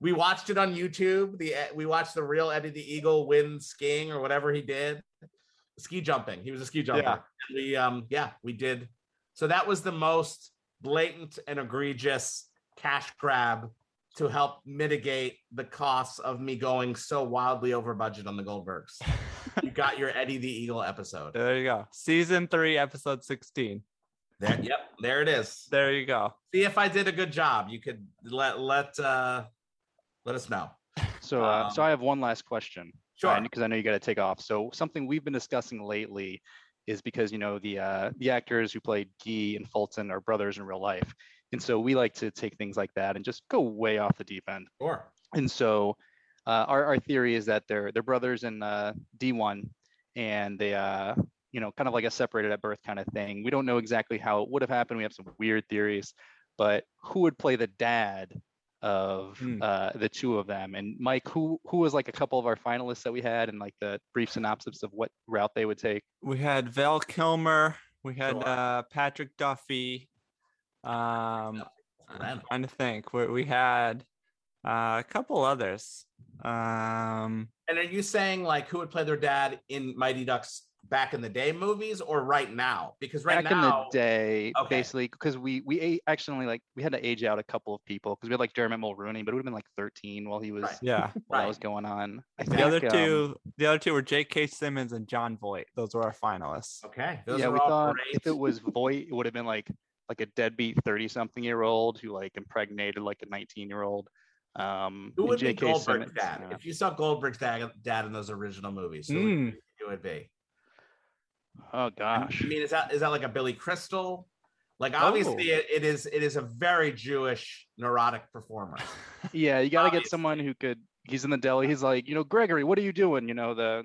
We watched it on YouTube. The we watched the real Eddie the Eagle win skiing or whatever he did, ski jumping. He was a ski jumper. Yeah. And we um yeah we did. So that was the most blatant and egregious cash grab to help mitigate the costs of me going so wildly over budget on the Goldbergs. you got your Eddie the Eagle episode. There you go. Season three, episode 16. There, yep, there it is. There you go. See if I did a good job. You could let let uh let us know. So, uh, so Um, I have one last question. Sure. Because I know you got to take off. So, something we've been discussing lately is because you know the uh, the actors who played Guy and Fulton are brothers in real life, and so we like to take things like that and just go way off the deep end. Sure. And so, uh, our our theory is that they're they're brothers in uh, D1, and they uh you know kind of like a separated at birth kind of thing. We don't know exactly how it would have happened. We have some weird theories, but who would play the dad of Hmm. uh, the two of them? And Mike, who who was like a couple of our finalists that we had, and like the brief synopsis of what route they would take. We had Val Kilmer. We had Sure. uh, Patrick Duffy. Um, I'm trying to think. We, we had uh, a couple others. Um, And are you saying like who would play their dad in Mighty Ducks back in the day movies or right now? Because right Back in the day, Okay. basically, because we we accidentally like we had to age out a couple of people because we had like Dermot Mulroney, but it would have been like 13 while he was Right. yeah. while that Right. was going on. I The think, other um, two, the other two were J.K. Simmons and Jon Voight. Those were our finalists. okay, those yeah, we all thought great. if it was Voight, it would have been like like a deadbeat 30 something year old who like impregnated like a 19 year old. Um, who would be Goldberg's Simmons, dad? yeah. If you saw Goldberg's dad, dad in those original movies, who would Mm. you it would be? Oh gosh. I mean, is that is that like a Billy Crystal? Like Oh. obviously it, it is it is a very Jewish neurotic performer. Yeah, you got to get someone who could. He's in the deli. He's like, you know, Gregory, what are you doing? You know the,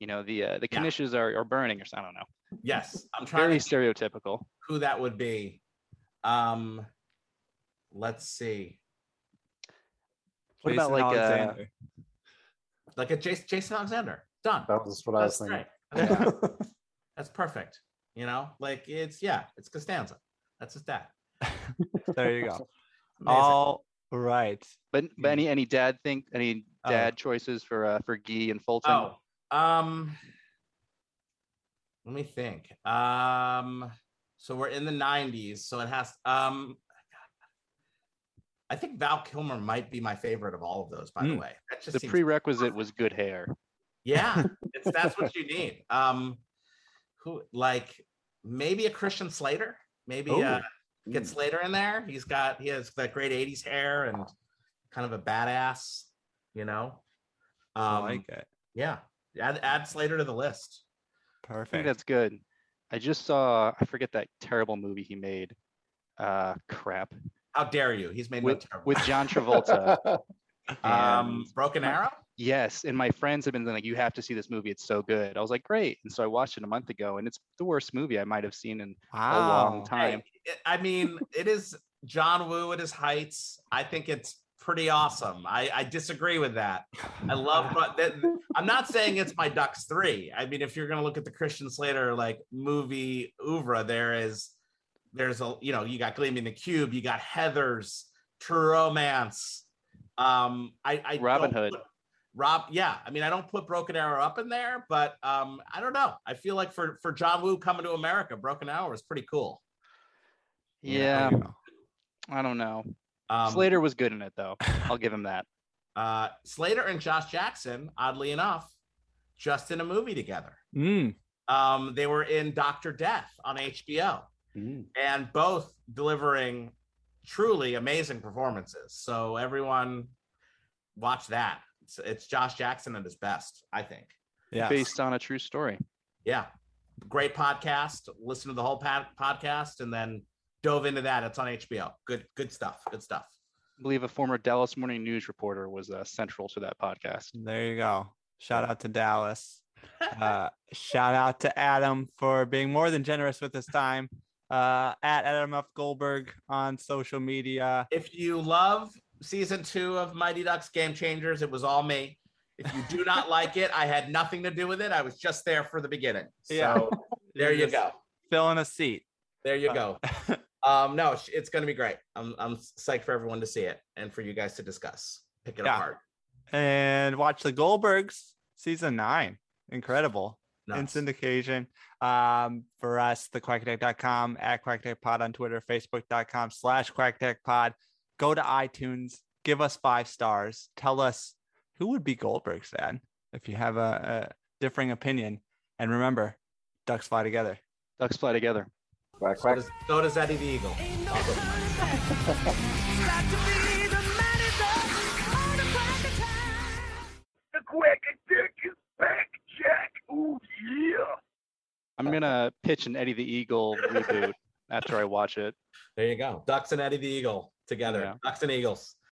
you know the uh, the Yeah. knishes are, are burning or something. I don't know. Yes, I'm trying Very to stereotypical. who that would be. Um, let's see, What about, Jason like, uh, Alexander. like a Jason, Jason Alexander. Done. That was what I was thinking. great. That's, that's perfect. You know, like it's yeah, it's Costanza. That's his dad. there you go. All right. But but any any dad think any. Oh. dad choices for uh for Guy and Fulton? Oh, um, let me think. Um, so we're in the '90s, so it has. Um, I think Val Kilmer might be my favorite of all of those. By the Mm. way, that just the seems prerequisite was good hair. Yeah, it's that's what you need. Um, who like maybe a Christian Slater. Maybe uh, get Slater in there. He's got he has that great '80s hair and kind of a badass. You know. Um, I like it. Yeah, add add Slater to the list. I think Perfect. that's good. I just saw I forget that terrible movie he made. Uh crap. How dare you? He's made With no with John Travolta. um, Broken Arrow. Yes, and my friends have been like, "You have to see this movie. It's so good." I was like, "Great!" And so I watched it a month ago, and it's the worst movie I might have seen in a long time. Hey, I mean, it is John Woo at his heights. I think it's pretty awesome. I, I disagree with that. I love, but that, I'm not saying it's my Ducks three. I mean, if you're going to look at the Christian Slater like movie oeuvre, there is, there's a, you know, you got Gleaming the Cube, you got Heathers, True Romance. Um, I, I Robin Hood. put- Rob, yeah. I mean, I don't put Broken Arrow up in there, but um, I don't know. I feel like for for John Woo coming to America, Broken Arrow is pretty cool. Yeah, There you go. I don't know. Um, Slater was good in it though. I'll give him that. uh, Slater and Josh Jackson, oddly enough, just in a movie together. Mm, Um, they were in Doctor Death on HBO, Mm. and both delivering truly amazing performances. So everyone, watch that. It's, it's Josh Jackson at his best, I think. yes. Based on a true story. Yeah, great podcast. Listen to the whole pod- podcast, and then dove into that. It's on HBO. Good, good stuff. Good stuff. I believe a former Dallas Morning News reporter was uh, central to that podcast. There you go. Shout out to Dallas. Uh, shout out to Adam for being more than generous with his time. Uh, at Adam F. Goldberg on social media. if you love season two of Mighty Ducks Game Changers, it was all me. If you do not like it, I had nothing to do with it. I was just there for the beginning. So Yeah. there you go. Filling a seat. There you go. Um, no, it's- going to be great. I'm, I'm psyched for everyone to see it and for you guys to discuss, pick it Yeah. apart. and watch the Goldbergs season nine. Incredible. in syndication. Um, for us, the quackattack.com at quackattackpod on Twitter, facebook.com slash quackattackpod. Go to iTunes, give us five stars. Tell us who would be Goldberg's fan if you have a, a differing opinion. And remember, ducks fly together. Ducks fly together. Quack So does, so does Eddie the Eagle. The Quack Attack is back, Jack. Ooh, yeah. I'm gonna pitch an Eddie the Eagle reboot after I watch it. There you go. Ducks and Eddie the Eagle together. Yeah. Ducks and Eagles.